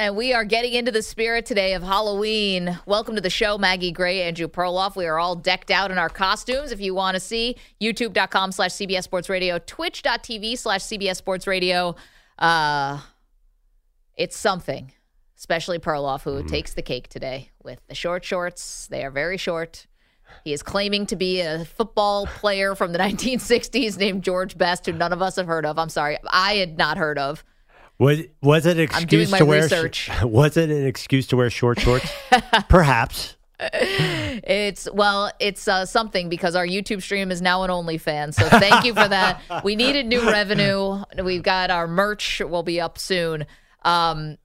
And we are getting into the spirit today of Halloween. Welcome to the show, Maggie Gray, Andrew Perloff. We are all decked out in our costumes. If you want to see, youtube.com slash CBS Sports Radio, twitch.tv slash CBS Sports Radio. Uh, it's something, especially Perloff, who mm. takes the cake today with the short shorts. They are very short. He is claiming to be a football player from the 1960s named George Best, who none of us have heard of. I'm sorry, I had not heard of. Was was it an excuse to wear? Research. Was it an excuse to wear short shorts? Perhaps. It's well, it's uh, something because our YouTube stream is now an OnlyFans. So thank you for that. we needed new revenue. We've got our merch will be up soon. Um,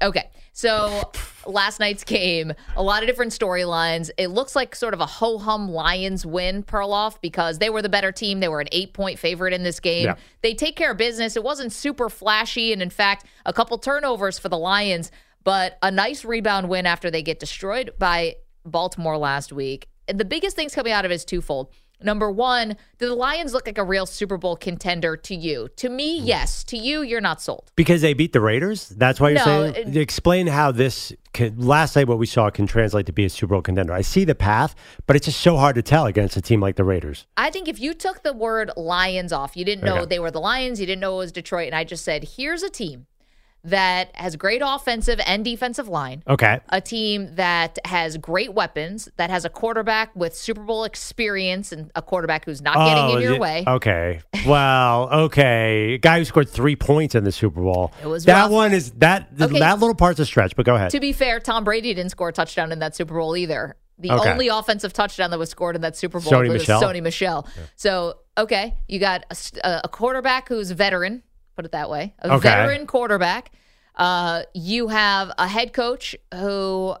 okay, so last night's game, a lot of different storylines. It looks like sort of a ho hum Lions win, Perloff, because they were the better team. They were an eight point favorite in this game. Yeah. They take care of business. It wasn't super flashy. And in fact, a couple turnovers for the Lions, but a nice rebound win after they get destroyed by Baltimore last week. And the biggest things coming out of it is twofold. Number one, do the Lions look like a real Super Bowl contender to you? To me, yes. To you, you're not sold because they beat the Raiders. That's why you're no, saying. It, Explain how this can, last night what we saw can translate to be a Super Bowl contender. I see the path, but it's just so hard to tell against a team like the Raiders. I think if you took the word Lions off, you didn't know okay. they were the Lions, you didn't know it was Detroit, and I just said, here's a team that has great offensive and defensive line. Okay. A team that has great weapons, that has a quarterback with Super Bowl experience and a quarterback who's not oh, getting in your way. Okay. Well, okay. Guy who scored three points in the Super Bowl. It was that rough. one is that okay. that little part's a stretch, but go ahead. To be fair, Tom Brady didn't score a touchdown in that Super Bowl either. The okay. only offensive touchdown that was scored in that Super Bowl Sony was Michel. Sony Michel. Yeah. So, okay, you got a, a quarterback who's a veteran, put it that way, a okay. veteran quarterback uh, you have a head coach who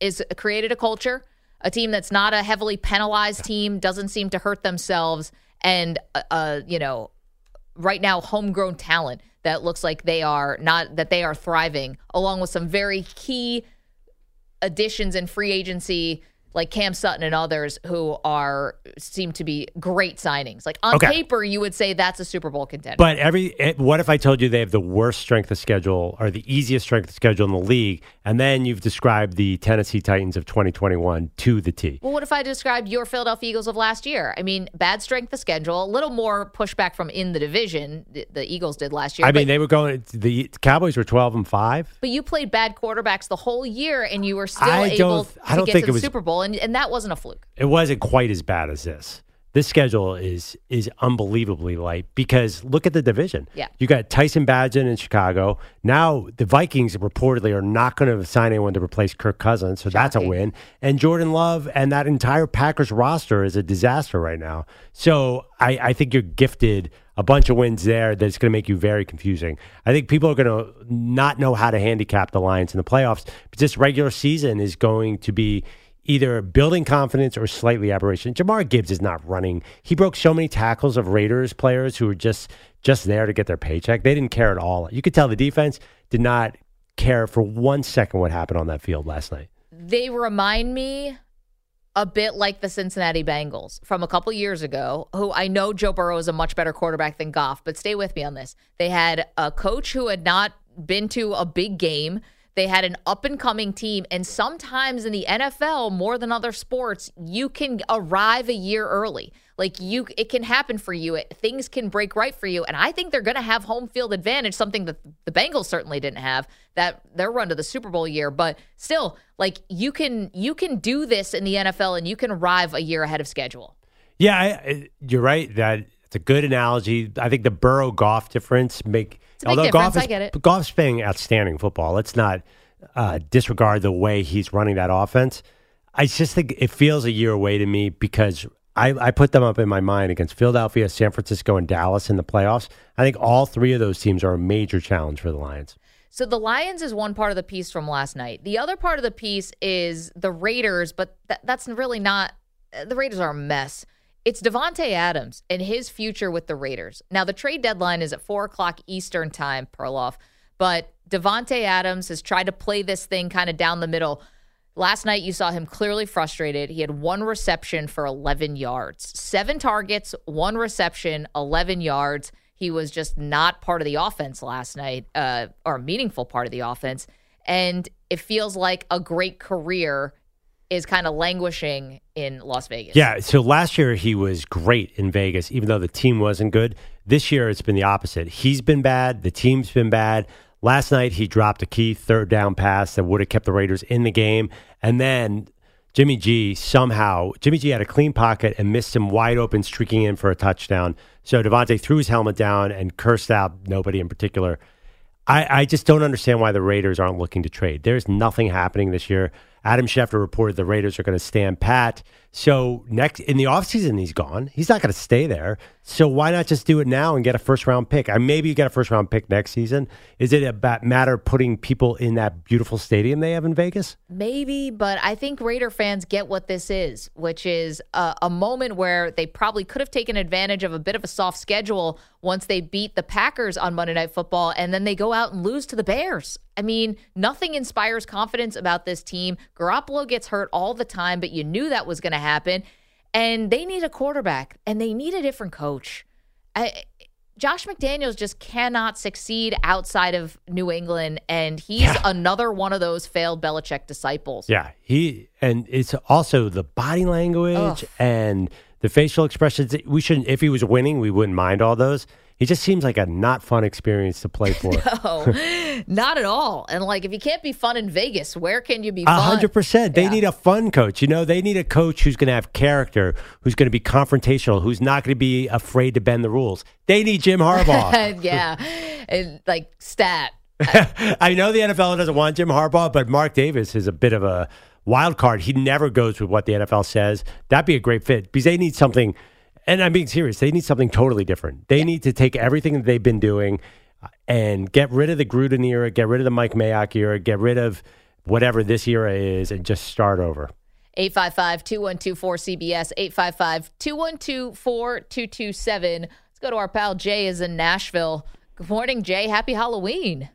is created a culture, a team that's not a heavily penalized team, doesn't seem to hurt themselves, and uh, uh, you know, right now homegrown talent that looks like they are not that they are thriving, along with some very key additions in free agency like Cam Sutton and others who are seem to be great signings. Like on okay. paper, you would say that's a Super Bowl contender. But every eh, what if I told you they have the worst strength of schedule or the easiest strength of schedule in the league, and then you've described the Tennessee Titans of 2021 to the T? Well, what if I described your Philadelphia Eagles of last year? I mean, bad strength of schedule, a little more pushback from in the division. The Eagles did last year. I mean, they were going. The Cowboys were 12 and five. But you played bad quarterbacks the whole year, and you were still I able to I don't get think to the was, Super Bowl and, and that wasn't a fluke. It wasn't quite as bad as this. This schedule is is unbelievably light because look at the division. Yeah. You got Tyson Bagent in Chicago. Now the Vikings reportedly are not going to sign anyone to replace Kirk Cousins, so Shocking. that's a win. And Jordan Love and that entire Packers roster is a disaster right now. So I, I think you're gifted a bunch of wins there that's going to make you very confusing. I think people are going to not know how to handicap the Lions in the playoffs. But this regular season is going to be either building confidence or slightly aberration. Jahmyr Gibbs is not running. He broke so many tackles of Raiders players who were just just there to get their paycheck. They didn't care at all. You could tell the defense did not care for one second what happened on that field last night. They remind me a bit like the Cincinnati Bengals from a couple years ago, who I know Joe Burrow is a much better quarterback than Goff, but stay with me on this. They had a coach who had not been to a big game They had an up and coming team. And sometimes in the NFL, more than other sports, you can arrive a year early. Like you, it can happen for you. It, things can break right for you. And I think they're going to have home field advantage, something that the Bengals certainly didn't have that their run to the Super Bowl year. But still, like you can, you can do this in the NFL and you can arrive a year ahead of schedule. Yeah, I, you're right. That it's a good analogy. I think the Burrow Goff difference make although Goff is, I get it. Goff's playing outstanding football. Let's not uh, disregard the way he's running that offense. I just think it feels a year away to me because I, I put them up in my mind against Philadelphia, San Francisco, and Dallas in the playoffs. I think all three of those teams are a major challenge for the Lions. So the Lions is one part of the piece from last night. The other part of the piece is the Raiders, but th- that's really not. The Raiders are a mess. It's Davante Adams and his future with the Raiders. Now the trade deadline is at four o'clock Eastern time, Perloff. But Davante Adams has tried to play this thing kind of down the middle. Last night, you saw him clearly frustrated. He had one reception for 11 yards, seven targets, one reception, 11 yards. He was just not part of the offense last night, uh, or a meaningful part of the offense. And it feels like a great career is kind of languishing in Las Vegas. Yeah. So last year he was great in Vegas, even though the team wasn't good. This year it's been the opposite. He's been bad. The team's been bad. Last night he dropped a key third down pass that would have kept the Raiders in the game, and then Jimmy G somehow Jimmy G had a clean pocket and missed him wide open, streaking in for a touchdown. So Davante threw his helmet down and cursed out nobody in particular. I, I just don't understand why the Raiders aren't looking to trade. There's nothing happening this year. Adam Schefter reported the Raiders are going to stand pat. So next in the offseason, he's gone. He's not going to stay there. So why not just do it now and get a first round pick? I maybe you get a first round pick next season. Is it about matter putting people in that beautiful stadium they have in Vegas? Maybe, but I think Raider fans get what this is, which is a, a, moment where they probably could have taken advantage of a bit of a soft schedule once they beat the Packers on Monday Night Football, and then they go out and lose to the Bears. I mean, nothing inspires confidence about this team. Garoppolo gets hurt all the time, but you knew that was going to happen. And they need a quarterback and they need a different coach. I, Josh McDaniels just cannot succeed outside of New England, and he's Yeah. another one of those failed Belichick disciples. Yeah, he and it's also the body language Ugh. and the facial expressions. We shouldn't. If he was winning, we wouldn't mind all those. He just seems like a not fun experience to play for. No, not at all. And like, if you can't be fun in Vegas, where can you be A fun? hundred percent. They Yeah. need a fun coach. You know, they need a coach who's going to have character, who's going to be confrontational, who's not going to be afraid to bend the rules. They need Jim Harbaugh. yeah, and like stat. I know the NFL doesn't want Jim Harbaugh, but Mark Davis is a bit of a wild card. He never goes with what the NFL says. That'd be a great fit because they need something. And I'm being serious. They need something totally different. They need to take everything that they've been doing uh, and get rid of the Gruden era, get rid of the Mike Mayock era, get rid of whatever this era is, and just start over. 855 212 4CBS, 855 212 4227. Let's go to our pal Jay is in Nashville. Good morning, Jay. Happy Halloween.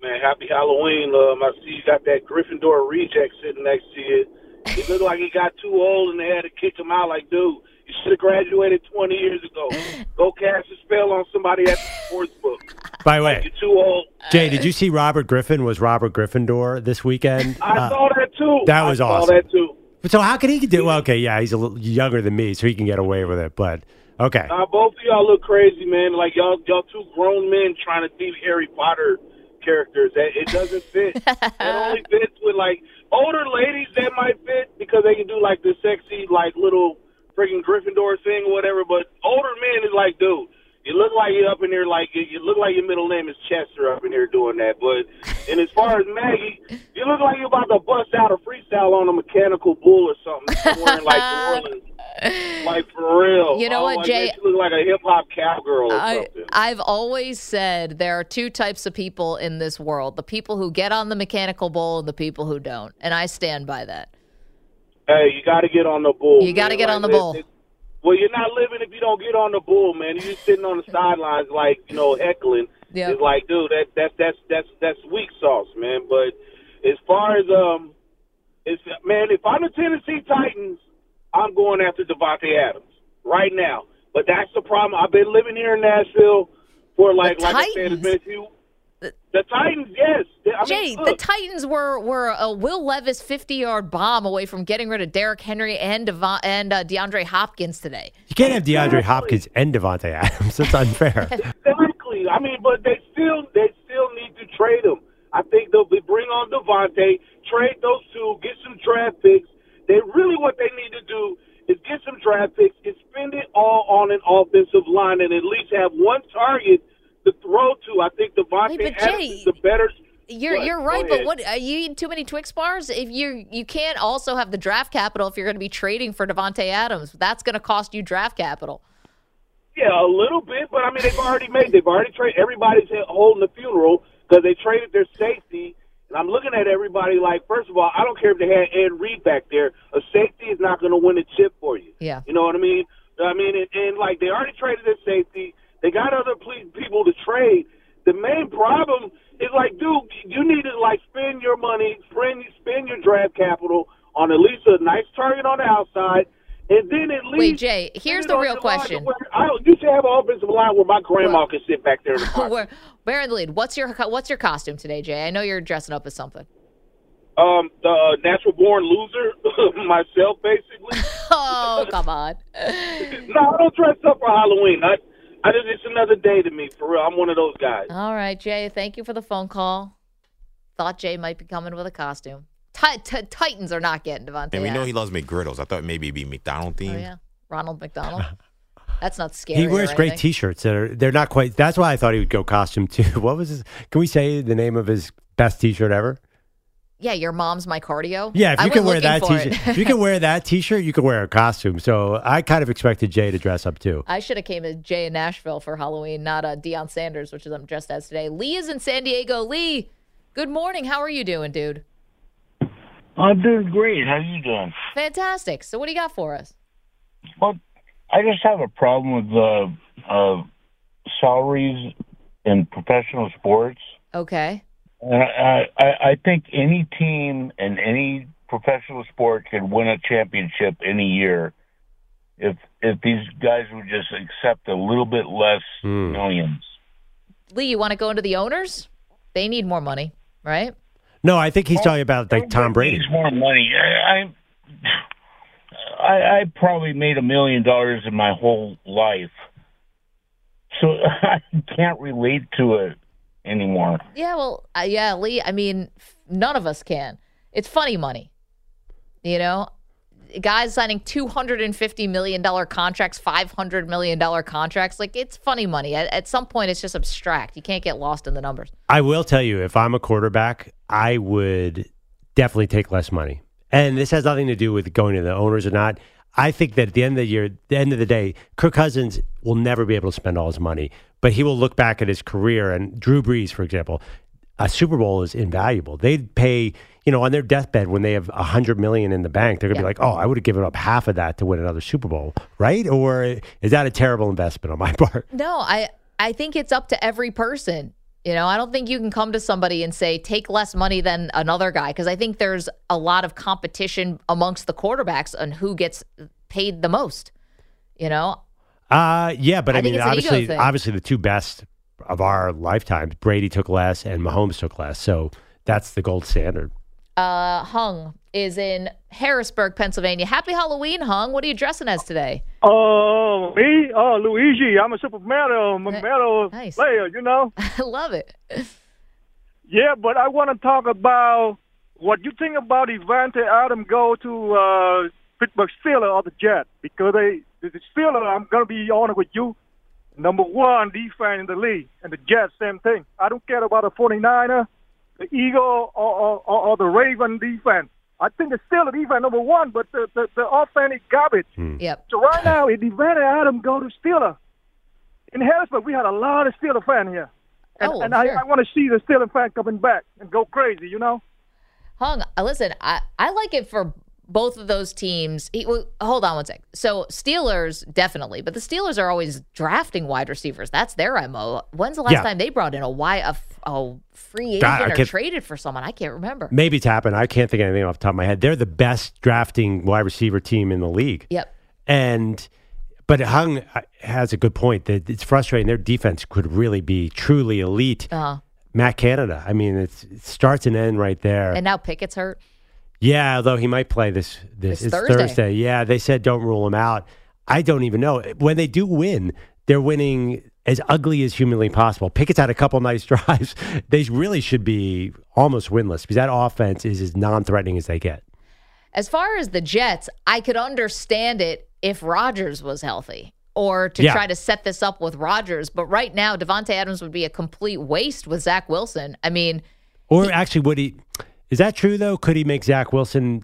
Man, happy Halloween. Um, I see you got that Gryffindor reject sitting next to you. He looked like he got too old and they had to kick him out. Like, dude, you should have graduated 20 years ago. Go cast a spell on somebody at the sports book. By the way, You're too old. Jay, did you see Robert Griffin was Robert Gryffindor this weekend? I Uh, saw that too. that was awesome. I saw that too. But so how can he do? Well, okay, yeah, he's a little younger than me, so he can get away with it. But okay, Uh, both of y'all look crazy, man. Like y'all, y'all two grown men trying to be Harry Potter characters. That it doesn't fit. that only fits with like older ladies. That might fit because they can do like the sexy, like little freaking Gryffindor thing or whatever. But older men is like, dude, you look like you're up in there. Like you look like your middle name is Chester up in here doing that. But and as far as Maggie, you look like you're about to bust out a freestyle on a mechanical bull or something like New Orleans. Like for real. You know Oh, what, like, Jay? man, look like a hip hop cowgirl or I, something. I've always said there are two types of people in this world the people who get on the mechanical bull and the people who don't. And I stand by that. Hey, you got to get on the bull. You gotta get Like, on the bull. well, you're not living if you don't get on the bull, man. You're just sitting on the sidelines, like you know, heckling. Yep. It's like, dude, that that's that's that's that's weak sauce, man. But as far as um, it's man, if I'm the Tennessee Titans, I'm going after Davante Adams right now. But that's the problem. I've been living here in Nashville for like, The like I said, it's Titans? been a few. The Titans, yes. I Jay, mean, the Titans were were a Will Levis 50-yard bomb away from getting rid of Derrick Henry and Devon, and uh, DeAndre Hopkins today. You can't have DeAndre Hopkins and Davante Adams. That's unfair. Exactly. I mean, but they still they still need to trade him. I think they'll be bring on Davante, trade those two, get some draft picks. They really what they need to do is get some draft picks and spend it all on an offensive line and at least have one target to throw to. I think Davante Wait, Adams Jay, is the better. You're you're right, but what you eat too many Twix bars? If you you can't also have the draft capital if you're going to be trading for Davante Adams, that's going to cost you draft capital. Yeah, a little bit, but I mean they've already made they've already traded. Everybody's holding the funeral because they traded their safety. And I'm looking at everybody like, first of all, I don't care if they had Ed Reed back there. A safety is not going to win a chip for you. Yeah. You know what I mean? I mean, and, and like they already traded their safety. They got other ple- people to trade. The main problem is like, dude, you need to like spend your money, spend spend your draft capital on at least a nice target on the outside, and then at least. Wait, Jay, here's the real your line to question. I don't, you should have an offensive line where my grandma Well- can sit back there in the pocket. Where, where in the lead? What's your what's your costume today, Jay? I know you're dressing up as something. um, the natural born loser, myself, basically. Oh, come on. no, I don't dress up for Halloween. I, I just, it's another day to me, for real. I'm one of those guys. All right, Jay. Thank you for the phone call. Thought Jay might be coming with a costume. Ti- ti- Titans are not getting Davante. And we know he loves McGriddles. I thought maybe it'd be McDonald Oh yeah, Ronald McDonald. That's not scary. he wears great. T-shirts that are they're not quite. That's why I thought he would go costume too. What was his? Can we say the name of his best T-shirt ever? Yeah, your mom's my cardio. Yeah, if I you can wear that T-shirt, if you can wear that T-shirt, you can wear a costume. So I kind of expected Jay to dress up too. I should have came as Jay in Nashville for Halloween, not uh, Deion Sanders, which is I'm dressed as today. Lee is in San Diego. Lee, good morning. How are you doing, dude? I'm doing great. How are you doing? Fantastic. So what do you got for us? Well, I just have a problem with uh, uh, salaries in professional sports. Okay. And I, I, I think any team in any professional sport can win a championship any year if if these guys would just accept a little bit less hmm. millions. Lee, you want to go into the owners? They need more money, right? No, I think he's oh, talking about like Tom Brady. Needs more money. I, I, I I probably made a million dollars in my whole life, so I can't relate to it anymore. Yeah, well, uh, yeah, Lee. I mean, f- none of us can. It's funny money, you know. Guys signing two hundred and fifty million dollar contracts, five hundred million dollar contracts. Like it's funny money. At, at some point, it's just abstract. You can't get lost in the numbers. I will tell you, if I'm a quarterback, I would definitely take less money. And this has nothing to do with going to the owners or not. I think that at the end of the year, the end of the day, Kirk Cousins will never be able to spend all his money, but he will look back at his career. And Drew Brees, for example, a Super Bowl is invaluable. They'd pay, you know, on their deathbed when they have a hundred million in the bank, they're gonna Yeah. be like, "Oh, I would have given up half of that to win another Super Bowl," right? Or is that a terrible investment on my part? No, I I think it's up to every person. You know, I don't think you can come to somebody and say take less money than another guy because I think there's a lot of competition amongst the quarterbacks on who gets paid the most. You know, Uh yeah, but I, I mean, it's an ego obviously, obviously, the two best of our lifetimes, Brady took less and Mahomes took less, so that's the gold standard. uh, Hung is in Harrisburg, Pennsylvania. Happy Halloween, Hung. What are you dressing as today? Oh, me? Oh, Luigi. I'm a Super Mario, Mario Nice. player, you know? I love it. Yeah, but I want to talk about what you think about Evante Adam go to uh, Pittsburgh Steelers or the Jets. Because they, the Steelers, I'm going to be honest with you, number one defense in the league. And the Jets, same thing. I don't care about the 49er, the Eagle, or, or, or, or the Raven defense. I think the Steelers defense number one, but the, the, the offense is garbage. Yep. So right now, if Davante Adam go to Steelers, in Harrisburg, we had a lot of Steelers fans here. And, Oh, and sure. I, I want to see the Steelers fan coming back and go crazy, you know? Hung, uh, listen, I, I like it for both of those teams. He, well, hold on one sec. So Steelers definitely, but the Steelers are always drafting wide receivers. That's their mo. When's the last Yeah. time they brought in a wide a, a free agent God, I or can't- traded for someone? I can't remember. Maybe it's happened. I can't think of anything off the top of my head. They're the best drafting wide receiver team in the league. Yep. And but Hung uh, has a good point that it's frustrating. Their defense could really be truly elite. Uh, Matt Canada. I mean, it's, it starts and end right there. And now Pickett's hurt. Yeah, although he might play this this It's it's Thursday. Yeah, they said don't rule him out. I don't even know. When they do win, they're winning as ugly as humanly possible. Pickett's had a couple nice drives. They really should be almost winless because that offense is as non-threatening as they get. As far as the Jets, I could understand it if Rodgers was healthy or to Yeah. try to set this up with Rodgers. But right now, Davante Adams would be a complete waste with Zach Wilson. I mean, Or actually, would he? Is that true though? Could he make Zach Wilson?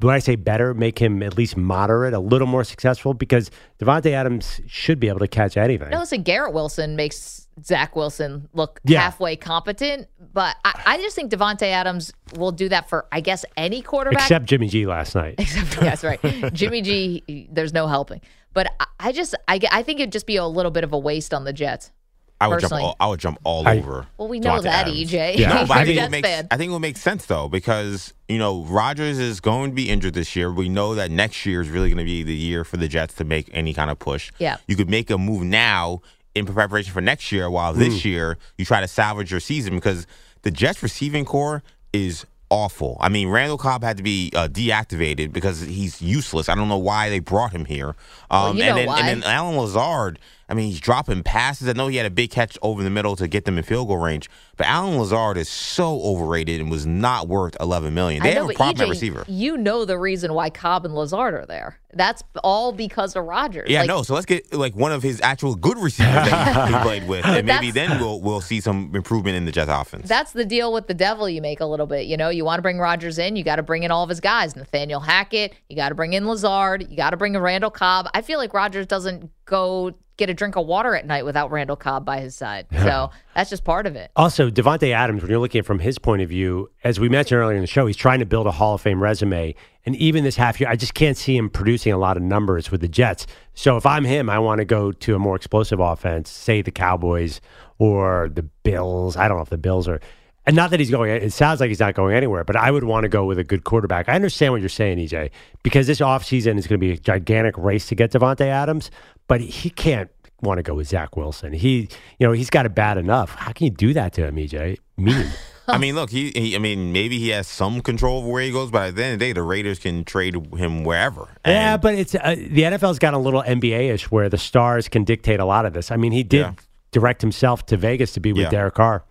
When I say better, make him at least moderate, a little more successful because Davante Adams should be able to catch anything. no, listen, Garrett Wilson makes Zach Wilson look Yeah. halfway competent. But I, I just think Davante Adams will do that for, I guess, any quarterback. Except Jimmy G last night. Except, yes, right. Jimmy G, there's no helping. But I, I just, I, I think it'd just be a little bit of a waste on the Jets. I would jump. All, I would jump all I- over. Well, we know Davante that, Adams. EJ. Yeah. No, but I think, it makes, fan. I think it will make sense though because you know Rodgers is going to be injured this year. We know that next year is really going to be the year for the Jets to make any kind of push. Yeah. you could make a move now in preparation for next year, while this year you try to salvage your season because the Jets receiving corps is awful. I mean, Randall Cobb had to be uh, deactivated because he's useless. I don't know why they brought him here. Um, you and know then why. and then Allen Lazard. I mean, he's dropping passes. I know he had a big catch over the middle to get them in field goal range, but Allen Lazard is so overrated and was not worth 11 million. They I know, have a problem at EJ, receiver. You know the reason why Cobb and Lazard are there. That's all because of Rodgers. Yeah, Like, no. So let's get like one of his actual good receivers that he played with, and maybe then we'll we'll see some improvement in the Jets offense. That's the deal with the devil you make a little bit. You know, you want to bring Rodgers in, you got to bring in all of his guys. Nathaniel Hackett, you got to bring in Lazard, you got to bring in Randall Cobb. I feel like Rodgers doesn't go get a drink of water at night without Randall Cobb by his side. So that's just part of it. Also, Davante Adams, when you're looking at it from his point of view, as we mentioned earlier in the show, he's trying to build a Hall of Fame resume. And even this half year, I just can't see him producing a lot of numbers with the Jets. So if I'm him, I want to go to a more explosive offense, say the Cowboys or the Bills. I don't know if the Bills are. And not that he's going, it sounds like he's not going anywhere, but I would want to go with a good quarterback. I understand what you're saying, EJ, because this offseason is going to be a gigantic race to get Davante Adams, but he can't want to go with Zach Wilson. He, you know, he's got it bad enough. How can you do that to him, EJ? Mean. I mean, look, he, he. I mean, maybe he has some control over where he goes, but at the end of the day, the Raiders can trade him wherever. yeah, but it's uh, the NFL's got a little NBA ish where the stars can dictate a lot of this. I mean, he did Yeah. direct himself to Vegas to be with Yeah. Derek Carr.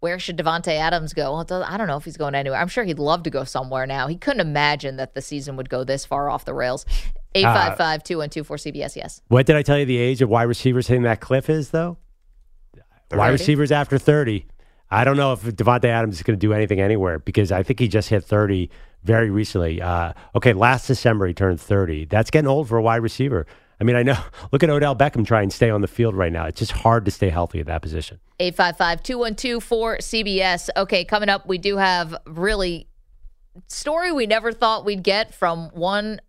Where should Davante Adams go? Well, I don't know if he's going anywhere. I'm sure he'd love to go somewhere now. He couldn't imagine that the season would go this far off the rails. 855 212 CBS, yes. What did I tell you the age of wide receivers hitting that cliff is, though? Wide receivers after 30. I don't know if Davante Adams is going to do anything anywhere because I think he just hit 30 very recently. Uh, okay, last December he turned 30. That's getting old for a wide receiver. I mean, I know. Look at Odell Beckham trying to stay on the field right now. It's just hard to stay healthy at that position. 855 212 cbs Okay, coming up, we do have really story we never thought we'd get from one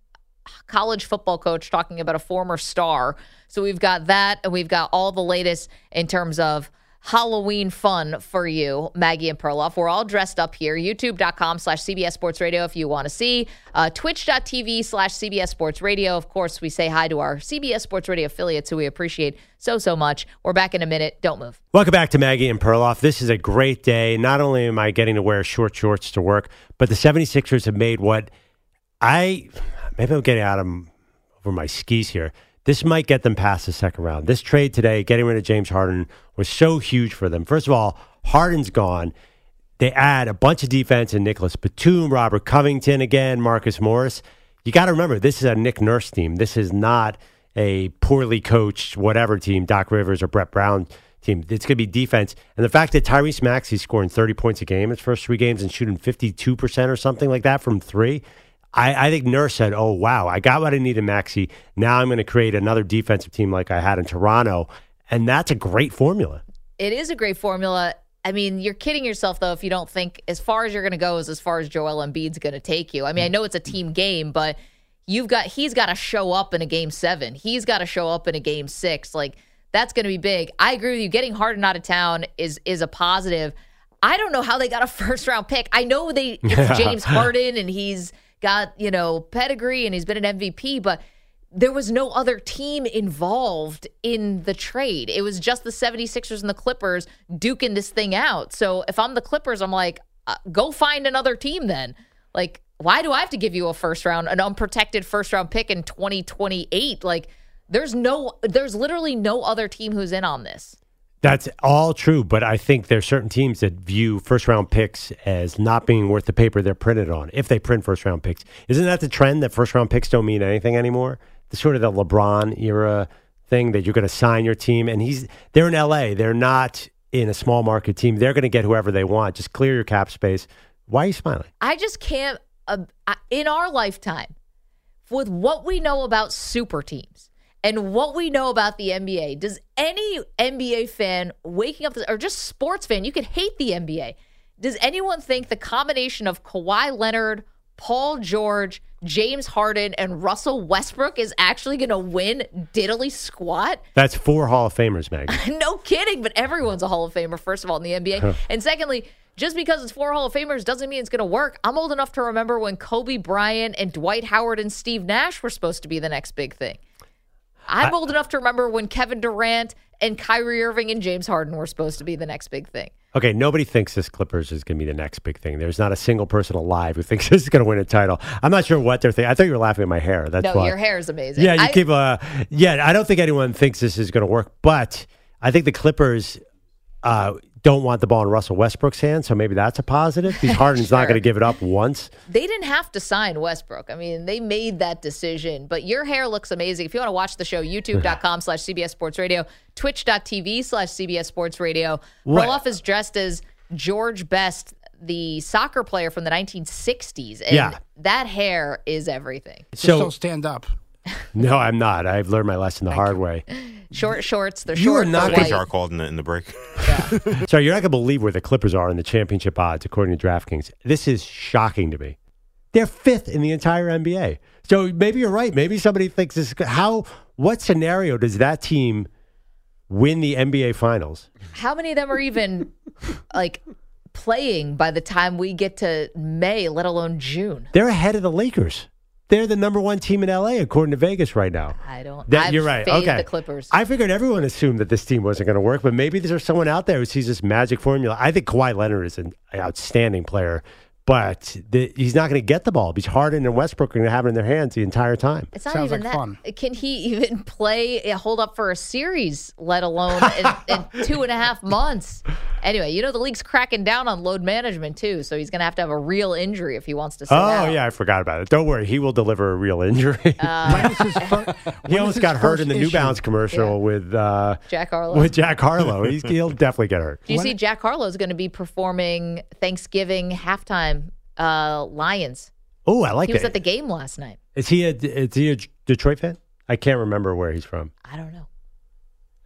college football coach talking about a former star. So we've got that, and we've got all the latest in terms of Halloween fun for you, Maggie and Perloff. We're all dressed up here. YouTube.com slash CBS Sports Radio if you want to see. Uh, Twitch.tv slash CBS Sports Radio. Of course, we say hi to our CBS Sports Radio affiliates who we appreciate so, so much. We're back in a minute. Don't move. Welcome back to Maggie and Perloff. This is a great day. Not only am I getting to wear short shorts to work, but the 76ers have made what I maybe I'm getting out of over my skis here. This might get them past the second round. This trade today, getting rid of James Harden, was so huge for them. First of all, Harden's gone. They add a bunch of defense in Nicolas Batum, Robert Covington again, Marcus Morris. You got to remember, this is a Nick Nurse team. This is not a poorly coached whatever team, Doc Rivers or Brett Brown team. It's going to be defense. And the fact that Tyrese Maxey's scoring 30 points a game his first three games and shooting 52% or something like that from three, I, I think Nurse said, oh, wow, I got what I need in Maxey. Now I'm going to create another defensive team like I had in Toronto. And that's a great formula. It is a great formula. I mean, you're kidding yourself though if you don't think as far as you're going to go is as far as Joel Embiid's going to take you. I mean, I mm. know it's a team game, but you've got he's got to show up in a game 7. He's got to show up in a game 6. Like that's going to be big. I agree with you. Getting Harden out of town is is a positive. I don't know how they got a first round pick. I know they it's James Harden and he's got, you know, pedigree and he's been an MVP, but there was no other team involved in the trade. It was just the 76ers and the Clippers duking this thing out. So if I'm the Clippers, I'm like, uh, go find another team then. Like, why do I have to give you a first round, an unprotected first round pick in 2028? Like, there's no, there's literally no other team who's in on this. That's all true, but I think there's certain teams that view first round picks as not being worth the paper they're printed on. If they print first round picks, isn't that the trend that first round picks don't mean anything anymore? The sort of the LeBron era thing that you're going to sign your team, and he's they're in LA. They're not in a small market team. They're going to get whoever they want. Just clear your cap space. Why are you smiling? I just can't, uh, in our lifetime, with what we know about super teams and what we know about the NBA, does any NBA fan waking up, or just sports fan, you could hate the NBA. Does anyone think the combination of Kawhi Leonard, Paul George, James Harden, and Russell Westbrook is actually going to win diddly squat? That's four Hall of Famers, Meg. no kidding, but everyone's a Hall of Famer, first of all, in the NBA. and secondly, just because it's four Hall of Famers doesn't mean it's going to work. I'm old enough to remember when Kobe Bryant and Dwight Howard and Steve Nash were supposed to be the next big thing. I'm old enough to remember when Kevin Durant and Kyrie Irving and James Harden were supposed to be the next big thing. Okay, nobody thinks this Clippers is going to be the next big thing. There's not a single person alive who thinks this is going to win a title. I'm not sure what they're thinking. I thought you were laughing at my hair. That's no, why. your hair is amazing. Yeah, you I- keep. Uh, yeah, I don't think anyone thinks this is going to work, but I think the Clippers uh, don't want the ball in Russell Westbrook's hands, so maybe that's a positive. Because Harden's not going to give it up once. They didn't have to sign Westbrook. I mean, they made that decision. But your hair looks amazing. If you want to watch the show, youtube.com slash CBS Sports Radio, twitch.tv slash CBS Sports Radio. What- Roloff is dressed as George Best, the soccer player from the 1960s. And Yeah. that hair is everything. Just So- don't stand up. No, I'm not. I've learned my lesson the hard way. Short shorts, they're You are short, not they're gonna- white. HR called in the, in the break. Sorry, you're not going to believe where the Clippers are in the championship odds, according to DraftKings. This is shocking to me. They're fifth in the entire NBA. So maybe you're right. Maybe somebody thinks this. How? What scenario does that team win the NBA Finals? How many of them are even like playing by the time we get to May, let alone June? They're ahead of the Lakers. They're the number one team in LA, according to Vegas right now. I don't. That, I've you're right. Okay. The Clippers. I figured everyone assumed that this team wasn't going to work, but maybe there's someone out there who sees this magic formula. I think Kawhi Leonard is an outstanding player, but the, he's not going to get the ball because Harden and Westbrook are going to have it in their hands the entire time. It's not Sounds even like that. fun. Can he even play, uh, hold up for a series, let alone in, in two and a half months? Anyway, you know, the league's cracking down on load management, too. So he's going to have to have a real injury if he wants to sit Oh, out. yeah, I forgot about it. Don't worry, he will deliver a real injury. Uh, When is fir- he almost got hurt in first the New? Balance commercial Yeah. with uh, Jack Harlow. with Jack Harlow. He's, he'll definitely get hurt. Do you When see Jack Harlow is going to be performing Thanksgiving halftime uh, Lions? Oh, I like that. He was that. at the game last night. is he a is he a Detroit fan? I can't remember where he's from. I don't know.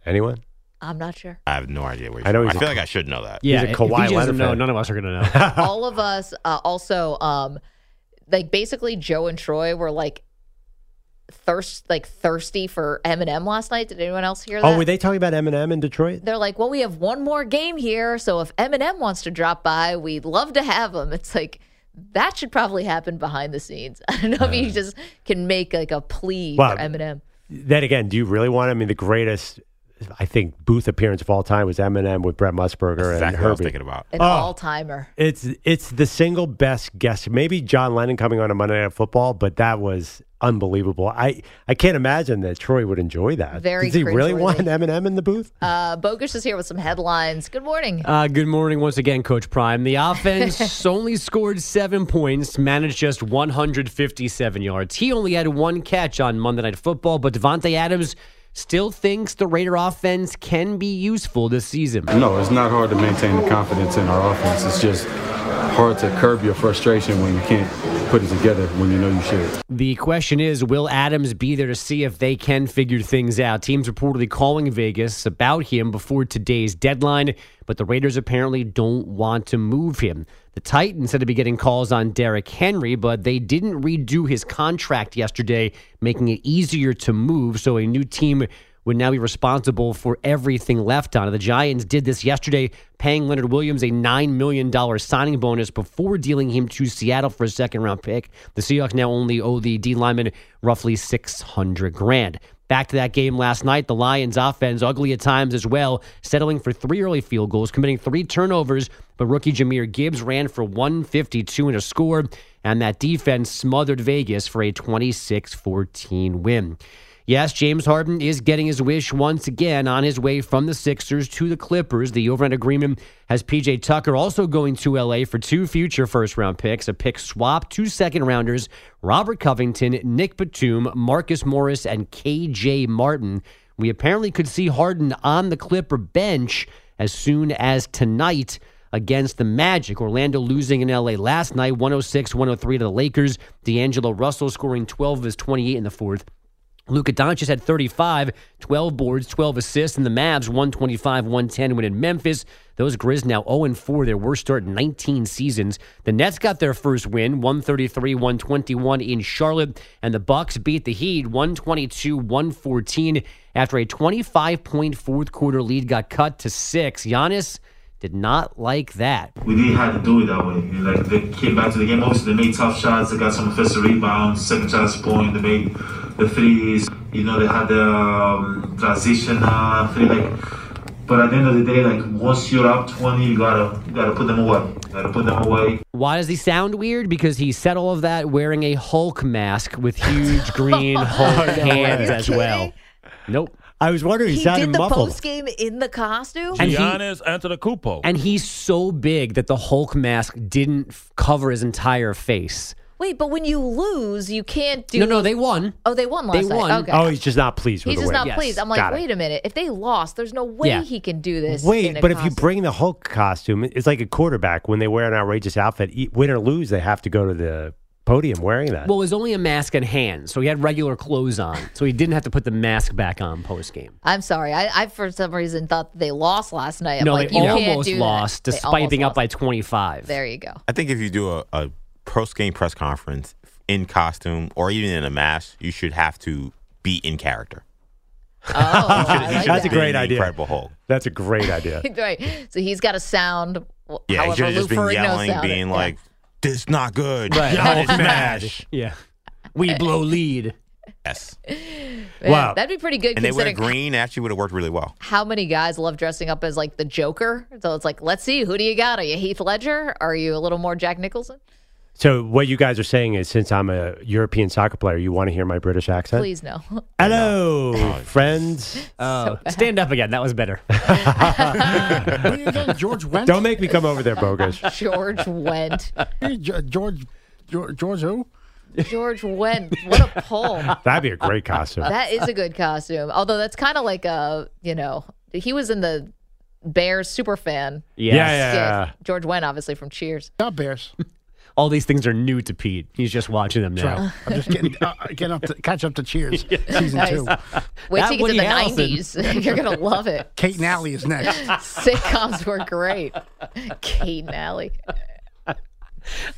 Anyone? I'm not sure. I have no idea where he's I know from. he's I a feel like I should know that. Yeah, He's a if Kawhi he doesn't Leonard know, fan. none of us are going to know. All of us uh, also, um, like basically Joe and Troy were like thirst, like thirsty for Eminem last night. Did anyone else hear that? Oh, were they talking about Eminem in Detroit? They're like, well, we have one more game here, so if Eminem wants to drop by, we'd love to have him. It's like that should probably happen behind the scenes. I don't know if you just can make like a plea Well, for Eminem. Then again, do you really want? I mean, the greatest, I think, booth appearance of all time was Eminem with Brent Musburger That's and exactly what I was Herbie. thinking about. An Oh. all timer. It's it's the single best guest. Maybe John Lennon coming on a Monday Night Football, but that was unbelievable. I I can't imagine that Troy would enjoy that. Very Does he really want Eminem in the booth? Uh, Bogus is here with some headlines. Good morning. Uh, good morning once again, Coach Prime. The offense only scored seven points, managed just 157 yards. He only had one catch on Monday Night Football, but Davante Adams still thinks the Raider offense can be useful this season. No, it's not hard to maintain the confidence in our offense. It's just hard to curb your frustration when you can't put it together when you know you should. The question is Will Adams be there to see if they can figure things out? Teams reportedly calling Vegas about him before today's deadline, but the Raiders apparently don't want to move him. The Titans said to be getting calls on Derrick Henry, but they didn't redo his contract yesterday, making it easier to move, so a new team would now be responsible for everything left on it. The Giants did this yesterday, paying Leonard Williams a $9 million signing bonus before dealing him to Seattle for a second round pick. The Seahawks now only owe the D lineman roughly 600 grand. Back to that game last night, the Lions offense, ugly at times as well, settling for three early field goals, committing three turnovers, but rookie Jahmyr Gibbs ran for 152 and a score, and that defense smothered Vegas for a 26 14 win. Yes, James Harden is getting his wish once again on his way from the Sixers to the Clippers. The overnight agreement has PJ Tucker also going to LA for two future first round picks, a pick swap, two second rounders, Robert Covington, Nick Batum, Marcus Morris, and KJ Martin. We apparently could see Harden on the Clipper bench as soon as tonight against the Magic. Orlando losing in LA last night, 106 103 to the Lakers. D'Angelo Russell scoring 12 of his 28 in the fourth. Luka Doncic had 35, 12 boards, 12 assists, and the Mavs 125 110 win in Memphis. Those Grizz now 0 4, their worst start in 19 seasons. The Nets got their first win, 133 121 in Charlotte, and the Bucks beat the Heat 122 114 after a 25 point fourth quarter lead got cut to six. Giannis did not like that. We didn't have to do it that way. Like they came back to the game. Obviously, they made tough shots. They got some offensive rebounds, second chance point. They made the threes. You know, they had the um, transition uh, three. Like, but at the end of the day, like once you're up twenty, you gotta you gotta put them away. You gotta put them away. Why does he sound weird? Because he said all of that wearing a Hulk mask with huge green Hulk hands as well. Nope. I was wondering, he, He sounded did the muffled. post game in the costume. And he- Giannis Antetokounmpo. And he's so big that the Hulk mask didn't f- cover his entire face. Wait, but when you lose, you can't do. No, no, they won. Oh, they won last They night. won. Okay. Oh, he's just not pleased with He's just win. not Yes. pleased. I'm like, Got it. wait a minute. If they lost, there's no way Yeah. he can do this. Wait, in a but if you bring the Hulk costume, it's like a quarterback when they wear an outrageous outfit. e- Win or lose, they have to go to the podium wearing that. Well, it was only a mask and hands, so he had regular clothes on, so he didn't have to put the mask back on post game. I'm sorry. I, I for some reason thought they lost last night. I'm No, like, they you can't almost do that. lost, despite being up by 25. There you go. I think if you do a, a post game press conference in costume or even in a mask, you should have to be in character. Oh, I like That's that. a great idea. Incredible Hulk. That's a great idea. right. So he's got a sound. w- Yeah, he should have just Lou been Ferrigno yelling, sounded. being Yeah. like, "This not good." Right. Giannis Hulk smash. Yeah. We blow lead. Yes. Man, Wow. that'd be pretty good And they wear green. Actually, would have worked really well. how many guys love dressing up as like the Joker. So it's like, let's see, who do you got? Are you Heath Ledger? Are you a little more Jack Nicholson? So what you guys are saying is, since I'm a European soccer player, you want to hear my British accent? Please no. Hello, friends. Oh, stand up again. That was better. George Wendt. Don't make me come over there, bogus. George Wendt. George, George, George who? George Wendt. What a pull. That'd be a great costume. That is a good costume. Although that's kind of like a, you know, he was in the Bears super fan. Yes. Yeah, yeah, yeah. George Wendt obviously from Cheers. Not Bears. All these things are new to Pete. He's just watching them now. right. I'm just getting, uh, getting up to catch up to Cheers season Nice. two. Wait That till you get to the Harrelson. nineties. You're gonna love it. Kate and Allie is next. Sitcoms were great. Kate and Allie.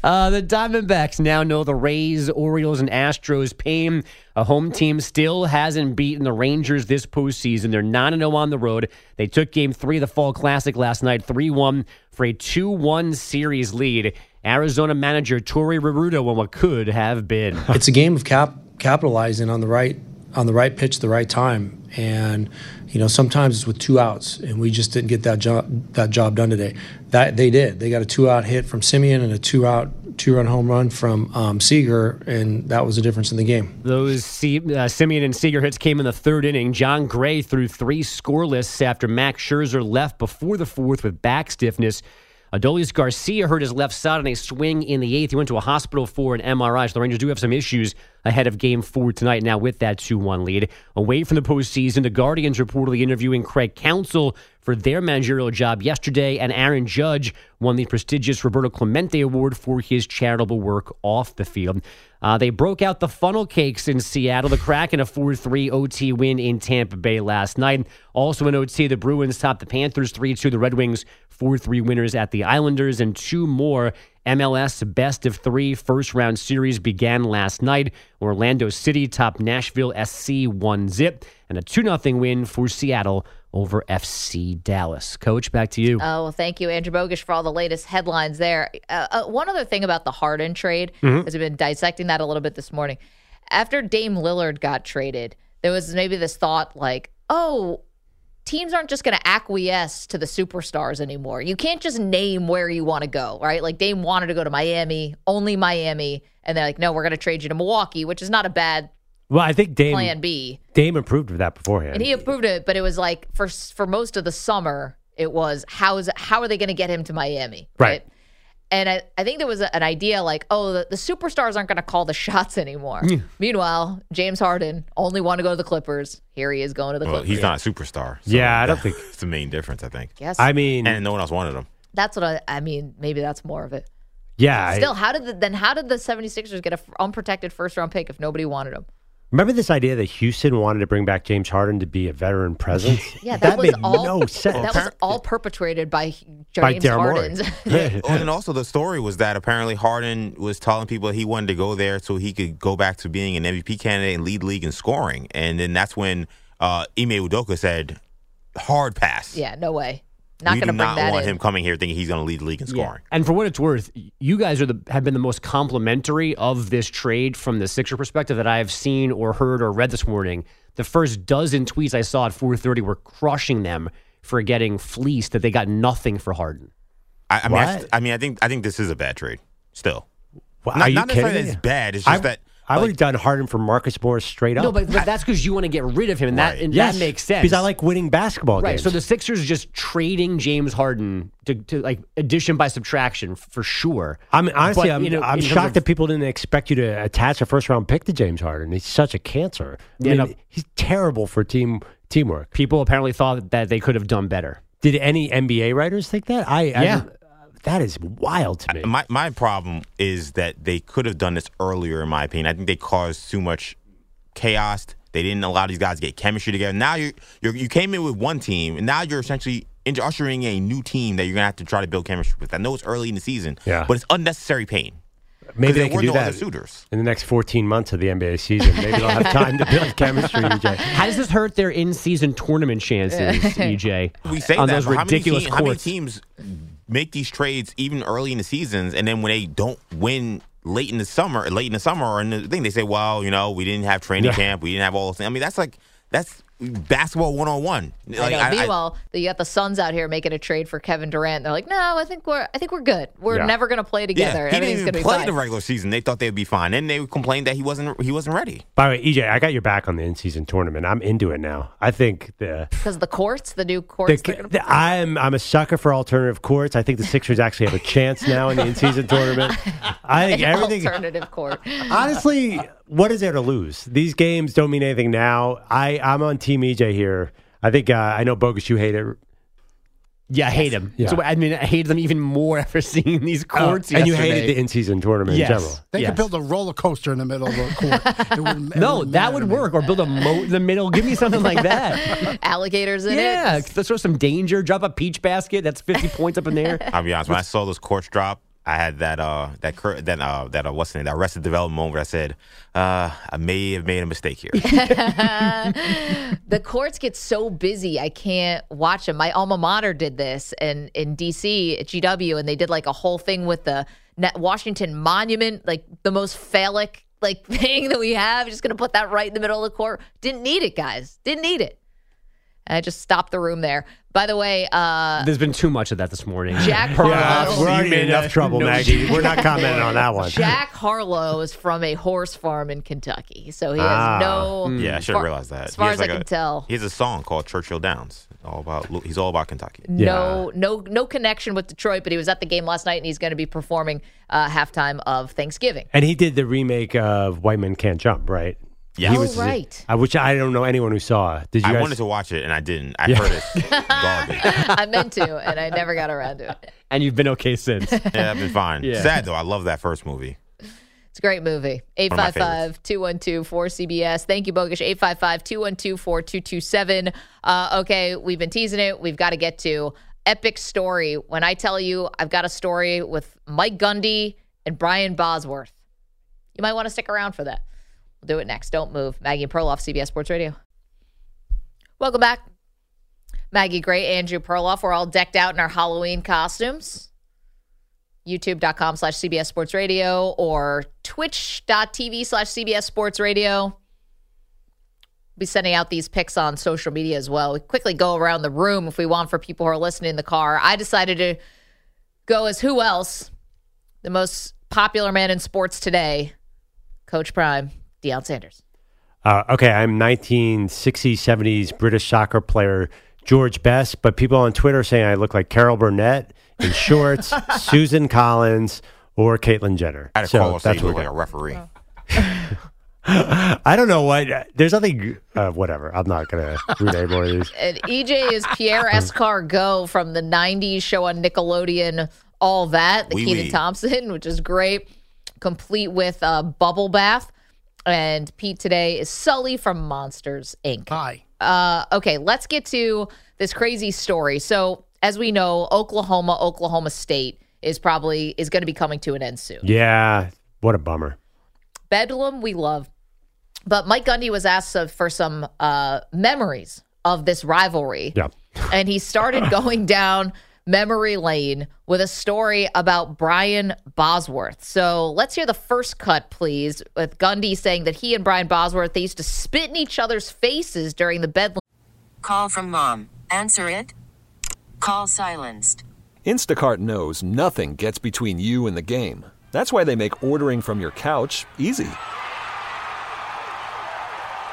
Uh, the Diamondbacks now know the Rays, Orioles, and Astros pain. A home team still hasn't beaten the Rangers this postseason. They're 9 0 on the road. They took game three of the Fall Classic last night, 3 1 for a 2 1 series lead. Arizona manager Torey Lovullo on what could have been. it's a game of cap capitalizing on the right on the right pitch, the right time, and you know sometimes it's with two outs, and we just didn't get that job that job done today. That they did. They got a two out hit from Semien and a two out two run home run from um, Seager, and that was the difference in the game. Those C- uh, Semien and Seager hits came in the third inning. Jon Gray threw three scoreless after Max Scherzer left before the fourth with back stiffness. Adolis Garcia hurt his left side on a swing in the eighth. He went to a hospital for an MRI. So the Rangers do have some issues ahead of game four tonight now with that 2 1 lead. Away from the postseason, the Guardians reportedly interviewing Craig Counsell for their managerial job yesterday, and Aaron Judge won the prestigious Roberto Clemente Award for his charitable work off the field. Uh, they broke out the funnel cakes in Seattle, the Kraken a 4 3 OT win in Tampa Bay last night. Also in OT, the Bruins topped the Panthers 3 2, the Red Wings 4 3 winners at the Islanders, and two more MLS best of three first round series began last night. Orlando City topped Nashville SC 1 zip and a 2 0 win for Seattle over FC Dallas. Coach, back to you. Oh, well, thank you, Andrew Bogish, for all the latest headlines there. Uh, uh, one other thing about the Harden trade, Mm-hmm. Mhm. because I've been dissecting that a little bit this morning. After Dame Lillard got traded, there was maybe this thought like, oh, teams aren't just going to acquiesce to the superstars anymore. You can't just name where you want to go, right? Like Dame wanted to go to Miami, only Miami, and they're like, no, we're going to trade you to Milwaukee, which is not a bad Well, I think Dame plan B. Dame approved of that beforehand. And he approved it, but it was like for for most of the summer, it was how is how are they going to get him to Miami, Right. And I, I think there was a- an idea like, oh, the, the superstars aren't going to call the shots anymore. Meanwhile, James Harden only wanted to go to the Clippers. Here he is going to the Well, Clippers. he's not a superstar. so Yeah, I don't think- it's the main difference. I think. Yes. I mean, and no one else wanted him. That's what I, I mean. Maybe that's more of it. yeah. I- Still, how did the, then how did the 76ers get an unprotected first round pick if nobody wanted him? Remember this idea that Houston wanted to bring back James Harden to be a veteran presence? Yeah, that, was made all no sense. that was all perpetrated by James By Daryl Morey. Yeah. and also the story was that apparently Harden was telling people he wanted to go there so he could go back to being an MVP candidate and lead the league in scoring. And then that's when uh, Ime Udoka said, "Hard pass. yeah, no way. Not we going to do bring not that want in. him coming here thinking he's going to lead the league in scoring." And for what it's worth, you guys are the have been the most complimentary of this trade from the Sixer perspective that I have seen or heard or read this morning. The first dozen tweets I saw at 4:30 were crushing them for getting fleeced that they got nothing for Harden. I, I mean, I, What? st- I mean, I think I think this is a bad trade. Still, Well, not, are you not necessarily kidding it's bad. It's just I, that I would have done Harden for Marcus Morris straight up. No, but, but that's because you want to get rid of him, and that and yes, that makes sense because I like winning basketball Right, games. so the Sixers just trading James Harden to, to like addition by subtraction for sure. I'm honestly, But, I'm, you know, I'm in terms shocked of- that people didn't expect you to attach a first round pick to James Harden. He's such a cancer. I Yeah, mean, no. he's terrible for team teamwork. People apparently thought that they could have done better. Did any NBA writers think that? I, I Yeah. That is wild to me. My my problem is that they could have done this earlier. In my opinion, I think they caused too much chaos. They didn't allow these guys to get chemistry together. Now you you you came in with one team, and now you're essentially in- ushering a new team that you're gonna have to try to build chemistry with. I know it's early in the season, Yeah. but it's unnecessary pain. Maybe they there can do no that other suitors. in the next 14 months of the NBA season. Maybe they'll have time to build chemistry. EJ. How does this hurt their in-season tournament chances, EJ? We say on that, those but how many, ridiculous team- how many courts? teams make these trades even early in the seasons, and then when they don't win late in the summer, late in the summer or in the thing, they say, "Well, you know, we didn't have training Yeah. camp, we didn't have all those things." I mean, that's like that's basketball one on one. I know. Meanwhile, you got the Suns out here making a trade for Kevin Durant. They're like, no, I think we're I think we're good. We're Yeah. never going to play together. Yeah, he didn't even going to be play fine. the regular season. They thought they'd be fine, and they complained that he wasn't he wasn't ready. By the way, EJ, I got your back on the in-season tournament. I'm into it now. I think the, Because the courts, the new courts, the, the I'm I'm a sucker for alternative courts. I think the Sixers actually have a chance now in the in-season tournament. I think an everything. alternative court. Honestly, what is there to lose? These games don't mean anything now. I I'm on Team EJ here. I think uh, I know bogus. You hate it. Yeah, I hate them. Yeah. So I mean, I hate them even more after seeing these courts. and you hated the in-season tournament Yes. in general. They Yes. could build a roller coaster in the middle of the court. It wouldn't- it No, wouldn't that would to me. work. Or build a moat in the middle. Give me something like that. alligators in yeah, it. let's throw some danger. Drop a peach basket. That's fifty points up in there. I'll be honest. When I saw those courts drop, I had that uh that cur- that uh that uh, what's the name that Arrested Development moment. Where I said, uh, I may have made a mistake here. the courts get so busy, I can't watch them. My alma mater did this and in DC at GW, and they did like a whole thing with the Washington Monument, like the most phallic like thing that we have. Just gonna put that right in the middle of the court. Didn't need it, guys. Didn't need it. And I just stopped the room there. By the way, uh, There's been too much of that this morning. Jack Harlow. Harlow. We're already in enough trouble, No Maggie. We're not commenting on that one. Jack Harlow is from a horse farm in Kentucky, so he has Ah. no. yeah, I should far- have realized that. As far has as I can a- tell, he has a song called Churchill Downs. All about he's all about Kentucky. no, no, no connection with Detroit. But he was at the game last night, and he's going to be performing uh, halftime of Thanksgiving. And he did the remake of White Men Can't Jump, right? Yeah. He Oh, was- right. I which I don't know anyone who saw. Did you I guys? wanted to watch it and I didn't. I Yeah. heard it. garbage. I meant to, and I never got around to it. And you've been okay since. Yeah, I've been fine. Yeah. Sad though. I love that first movie. It's a great movie. One 855 212 4CBS. Thank you, Bogush. 855 212 4227. Uh, Okay, we've been teasing it. We've got to get to epic story. When I tell you I've got a story with Mike Gundy and Brian Bosworth, you might want to stick around for that. We'll do it next. Don't move. Maggie and Perloff, CBS Sports Radio. Welcome back. Maggie Gray, Andrew Perloff. We're all decked out in our Halloween costumes. YouTube.com slash CBS Sports Radio or Twitch.tv slash CBS Sports Radio. We'll be sending out these pics on social media as well. We quickly go around the room if we want for people who are listening in the car. I decided to go as who else? The most popular man in sports today, Coach Prime, Deion Sanders. Uh, okay, I'm 1960s, 70s British soccer player George Best, but people on Twitter saying I look like Carol Burnett in shorts, Susan Collins, or Caitlyn Jenner. I had to So call us that's you what look like a referee. I don't know what. There's nothing. Uh, whatever. I'm not gonna read any more of these. And EJ is Pierre Escargot from the 90s show on Nickelodeon, All That, the Oui, Kenan oui. Thompson, which is great, complete with a bubble bath. And Pete today is Sully from Monsters, Inc. Hi. Uh, okay, let's get to this crazy story. So, as we know, Oklahoma, Oklahoma State is probably is going to be coming to an end soon. Yeah. What a bummer. Bedlam, we love. But Mike Gundy was asked for some uh, memories of this rivalry. Yeah. And he started going down memory lane with a story about Brian Bosworth. So let's hear the first cut, please, with Gundy saying that he and Brian Bosworth, they used to spit in each other's faces during the Bedlam. Call from mom. Answer it. Call silenced. Instacart knows nothing gets between you and the game. That's why they make ordering from your couch easy.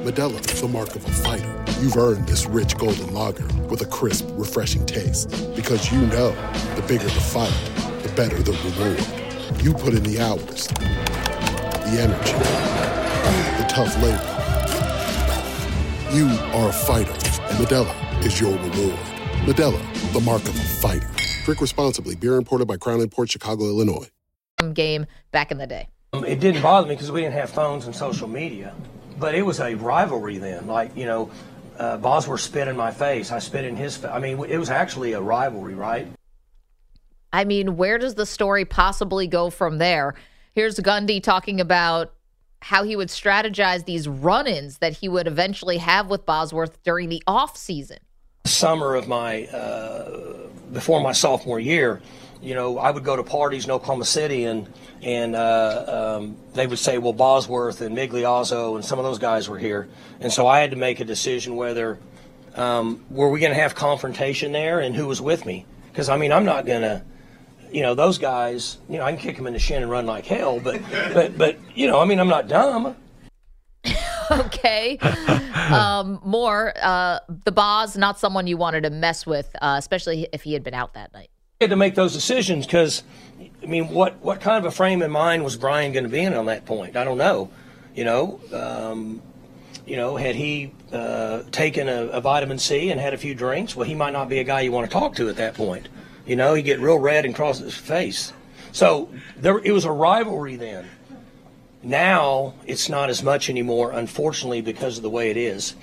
Modelo is the mark of a fighter. You've earned this rich golden lager with a crisp, refreshing taste. Because you know the bigger the fight, the better the reward. You put in the hours, the energy, the tough labor. You are a fighter, and Modelo is your reward. Modelo, the mark of a fighter. Drink responsibly. Beer imported by Crown Port Chicago, Illinois. game back in the day. It didn't bother me because we didn't have phones and social media, but it was a rivalry then. Like you know, uh, Bosworth spit in my face, I spit in his. Fa- I mean, it was actually a rivalry, right? I mean, where does the story possibly go from there? Here's Gundy talking about how he would strategize these run-ins that he would eventually have with Bosworth during the off season. Summer of my uh, before my sophomore year, you know, I would go to parties in Oklahoma City, and and uh, um, they would say, well, Bosworth and Migliazzo and some of those guys were here, and so I had to make a decision whether um, were we going to have confrontation there, and who was with me, because I mean, I'm not going to. You know those guys. You know I can kick them in the shin and run like hell, but, but, but you know I mean I'm not dumb. okay. um, more, uh, the Boz, not someone you wanted to mess with, uh, especially if he had been out that night. Had to make those decisions because, I mean, what what kind of a frame of mind was Brian going to be in on that point? I don't know. You know, um, you know, had he uh, taken a, a vitamin C and had a few drinks, well, he might not be a guy you want to talk to at that point. You know, he get real red and cross his face. So there, it was a rivalry then. Now it's not as much anymore, unfortunately, because of the way it is.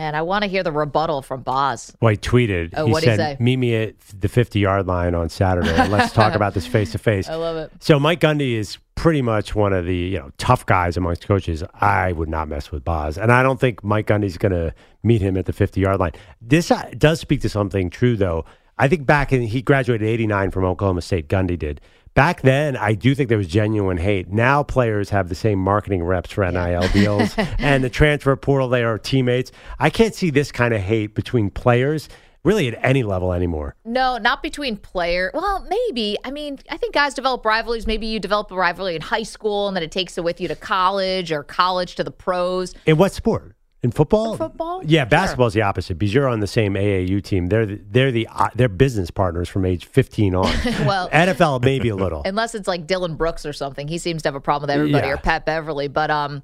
Man, I want to hear the rebuttal from Boz. Well, he tweeted. Oh, he what'd he say? "Meet me at the 50 yard line on Saturday. and Let's talk about this face to face." I love it. So Mike Gundy is pretty much one of the you know tough guys amongst coaches. I would not mess with Boz, and I don't think Mike Gundy's going to meet him at the 50 yard line. This uh, does speak to something true, though. I think back in he graduated '89 from Oklahoma State. Gundy did Back then, I do think there was genuine hate. Now players have the same marketing reps for NIL deals and the transfer portal. They are teammates. I can't see this kind of hate between players really at any level anymore. No, not between player. Well, maybe. I mean, I think guys develop rivalries. Maybe you develop a rivalry in high school and then it takes it with you to college or college to the pros. In what sport? In football? football? Yeah, basketball's the opposite because you're on the same AAU team. They're the, they're the uh, they're business partners from age 15 on. well, NFL maybe a little. unless it's like Dillon Brooks or something. He seems to have a problem with everybody Yeah. or Pat Beverley, but um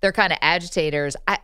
they're kind of agitators. I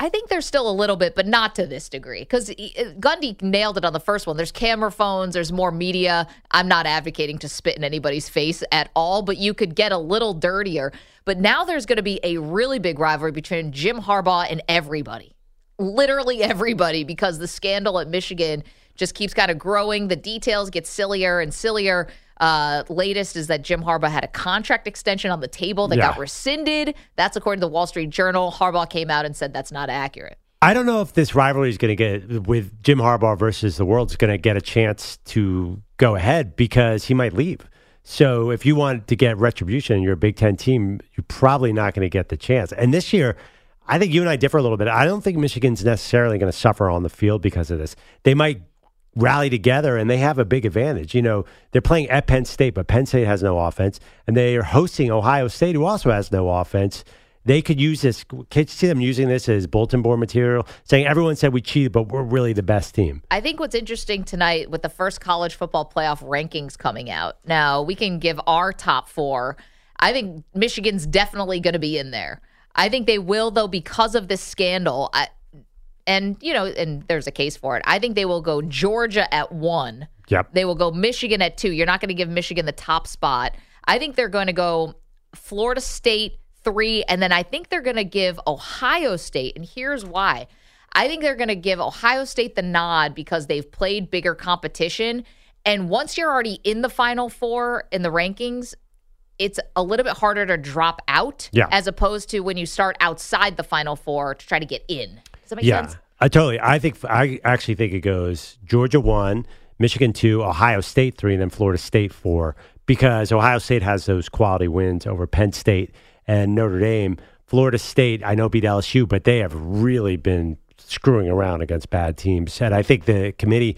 I think there's still a little bit, but not to this degree. Because Gundy nailed it on the first one. There's camera phones, there's more media. I'm not advocating to spit in anybody's face at all, but you could get a little dirtier. But now there's going to be a really big rivalry between Jim Harbaugh and everybody literally everybody because the scandal at Michigan just keeps kind of growing. The details get sillier and sillier. Uh, latest is that Jim Harbaugh had a contract extension on the table that got rescinded. That's according to the Wall Street Journal. Harbaugh came out and said that's not accurate. I don't know if this rivalry is going to get with Jim Harbaugh versus the world is going to get a chance to go ahead because he might leave. So if you want to get retribution you're a Big Ten team, you're probably not going to get the chance. And this year, I think you and I differ a little bit. I don't think Michigan's necessarily going to suffer on the field because of this. They might rally together and they have a big advantage. You know, they're playing at Penn State, but Penn State has no offense, and they are hosting Ohio State, who also has no offense. They could use this. You see them using this as bulletin board material, saying everyone said we cheated, but we're really the best team. I think what's interesting tonight with the first college football playoff rankings coming out. Now, we can give our top four. I think Michigan's definitely going to be in there. I think they will, though, because of this scandal. I, and, you know, and there's a case for it. I think they will go Georgia at one. Yep. They will go Michigan at two. You're not going to give Michigan the top spot. I think they're going to go Florida State three, and then I think they're going to give Ohio State. And here's why. I think they're going to give Ohio State the nod because they've played bigger competition. And once you're already in the Final Four in the rankings, it's a little bit harder to drop out Yeah. as opposed to when you start outside the Final Four to try to get in. Does that make yeah, sense? I totally. I think I actually think it goes Georgia one, Michigan two, Ohio State three, and then Florida State four because Ohio State has those quality wins over Penn State and Notre Dame. Florida State, I know beat LSU, but they have really been screwing around against bad teams, and I think the committee.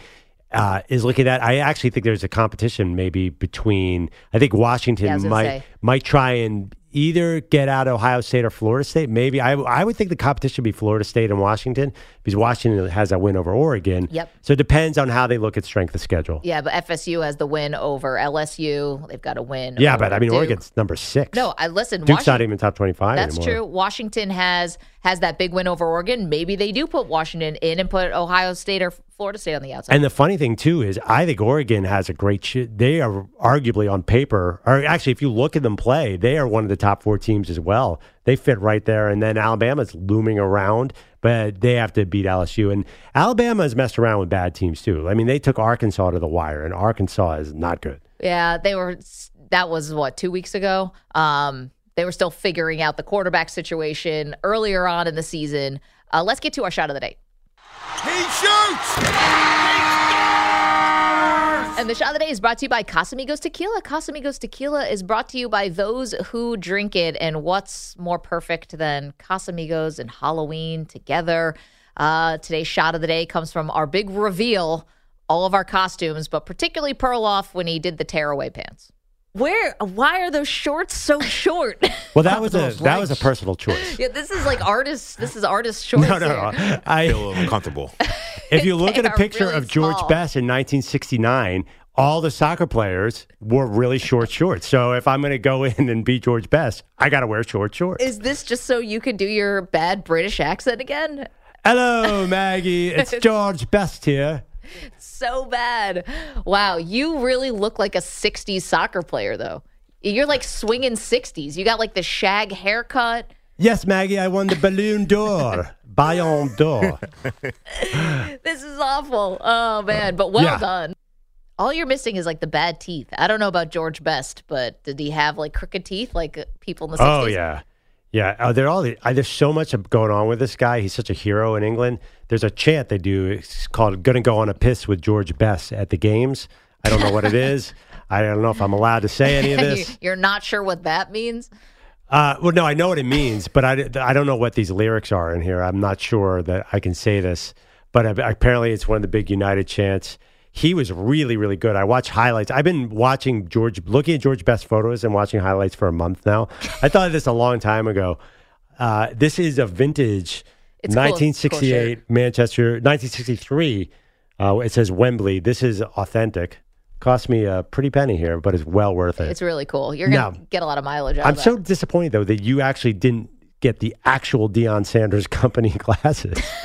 Uh, is looking at. I actually think there's a competition maybe between. I think Washington Yeah, I might say. Might try and either get out Ohio State or Florida State. Maybe I I would think the competition would be Florida State and Washington because Washington has that win over Oregon. Yep. So it depends on how they look at strength of schedule. Yeah, but FSU has the win over LSU. They've got a win. Yeah, but I mean Duke. Oregon's number six. No, I listen. Duke's Washington, not even top twenty-five That's anymore. true. Washington has has that big win over Oregon. Maybe they do put Washington in and put Ohio State or Florida State on the outside. And the funny thing too is, I think Oregon has a great. They are arguably on paper, or actually, if you look at them play, they are one of the top four teams as well. They fit right there, and then Alabama's looming around, but they have to beat LSU. And Alabama has messed around with bad teams too. I mean, they took Arkansas to the wire, and Arkansas is not good. yeah, they were. That was what two weeks ago. Um, they were still figuring out the quarterback situation earlier on in the season. Uh, let's get to our shot of the day. He shoots! And the shot of the day is brought to you by Casamigos Tequila. Casamigos Tequila is brought to you by those who drink it. And what's more perfect than Casamigos and Halloween together? Uh, today's shot of the day comes from our big reveal, all of our costumes, but particularly Perloff when he did the tearaway pants. Where? Why are those shorts so short? Well, that was a that was a personal choice. yeah, this is like artist. This is artist shorts. No, no, here. no. I feel a little uncomfortable. if you look at a picture really of George small. Best in 1969, all the soccer players wore really short shorts. So if I'm going to go in and be George Best, I got to wear short shorts. Is this just so you can do your bad British accent again? Hello, Maggie. It's George Best here. so bad. Wow, you really look like a 60s soccer player, though. You're like swinging 60s. You got like the shag haircut. Yes, Maggie, I won the Balloon d'Or. Ballon d'Or. This is awful. Oh, man, but well Yeah. done. All you're missing is like the bad teeth. I don't know about George Best, but did he have like crooked teeth like uh, people in the 60s? Oh, yeah. Yeah, uh, they're all. Uh, there's so much going on with this guy. He's such a hero in England. There's a chant they do. It's called "Gonna Go on a Piss with George Best" at the games. I don't know what it is. I don't know if I'm allowed to say any of this. You're not sure what that means? Uh, well, no, I know what it means, but I, I don't know what these lyrics are in here. I'm not sure that I can say this, but apparently it's one of the big United chants. He was really, really good. I watch highlights. I've been watching George, looking at George Best photos and watching highlights for a month now. I thought of this a long time ago. Uh, this is a vintage It's 1968 Cool Manchester, 1963. Uh, it says Wembley. This is authentic. Cost me a pretty penny here, but it's well worth it. It's really cool. You're going to Now- get a lot of mileage out I'm of that. so disappointed though that you actually didn't get the actual Deion Sanders company glasses.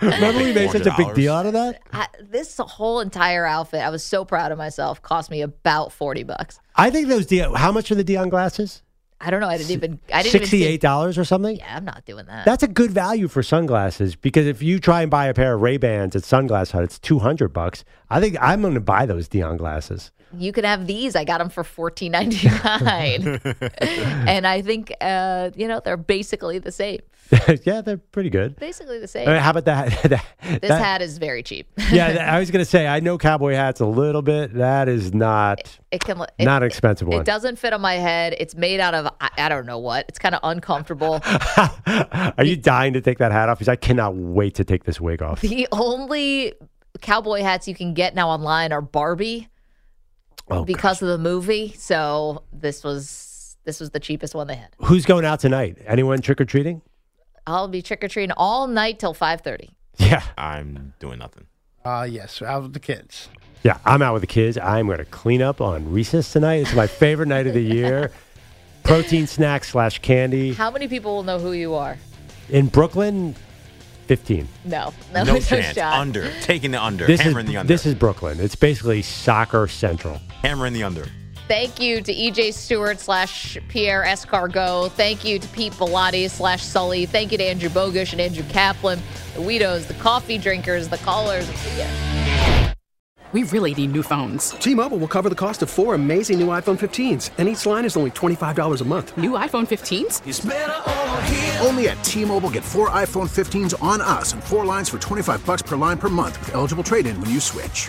Remember we made such a big deal out of that? I, this whole entire outfit, I was so proud of myself. Cost me about forty bucks. I think those Deion. How much are the Deion glasses? I don't know. I didn't even. I didn't Sixty-eight dollars or something. Yeah, I'm not doing that. That's a good value for sunglasses because if you try and buy a pair of Ray Bans at Sunglass Hut, it's two hundred bucks. I think I'm going to buy those Deion glasses. You can have these. I got them for fourteen ninety nine, and I think uh, you know they're basically the same. yeah, they're pretty good. Basically the same. Uh, how about that? that this that- hat is very cheap. yeah, I was going to say I know cowboy hats a little bit. That is not It can it, not expensive It one. doesn't fit on my head. It's made out of I, I don't know what. It's kind of uncomfortable. Are you dying to take that hat off? Because I cannot wait to take this wig off. the only cowboy hats you can get now online are Barbie Oh, because of the movie. So this was this was the cheapest one they had. Who's going out tonight? Anyone trick or treating? I'll be trick or treating all night till five thirty. Yeah. I'm doing nothing. Uh, yes, out with the kids. Yeah, I'm out with the kids. I'm going to clean up on recess tonight. It's my favorite night of the year. Protein snack slash candy How many people will know who you are? in Brooklyn. Fifteen. No, no, No no chance. shot. Under. Taking the under. This is the under. this is Brooklyn. It's basically soccer central. Hammering the under. Thank you to EJ Stewart slash Pierre Escargot. Thank you to Pete Bellotti slash Sully. Thank you to Andrew Bogush and Andrew Kaplan, the Weedos, the coffee drinkers, the callers. We really need new phones. T-Mobile will cover the cost of four amazing new iPhone 15s, and each line is only $25 a month. New iPhone 15s? Only at T-Mobile get four iPhone 15s on us and four lines for 25 bucks per line per month with eligible trade-in when you switch.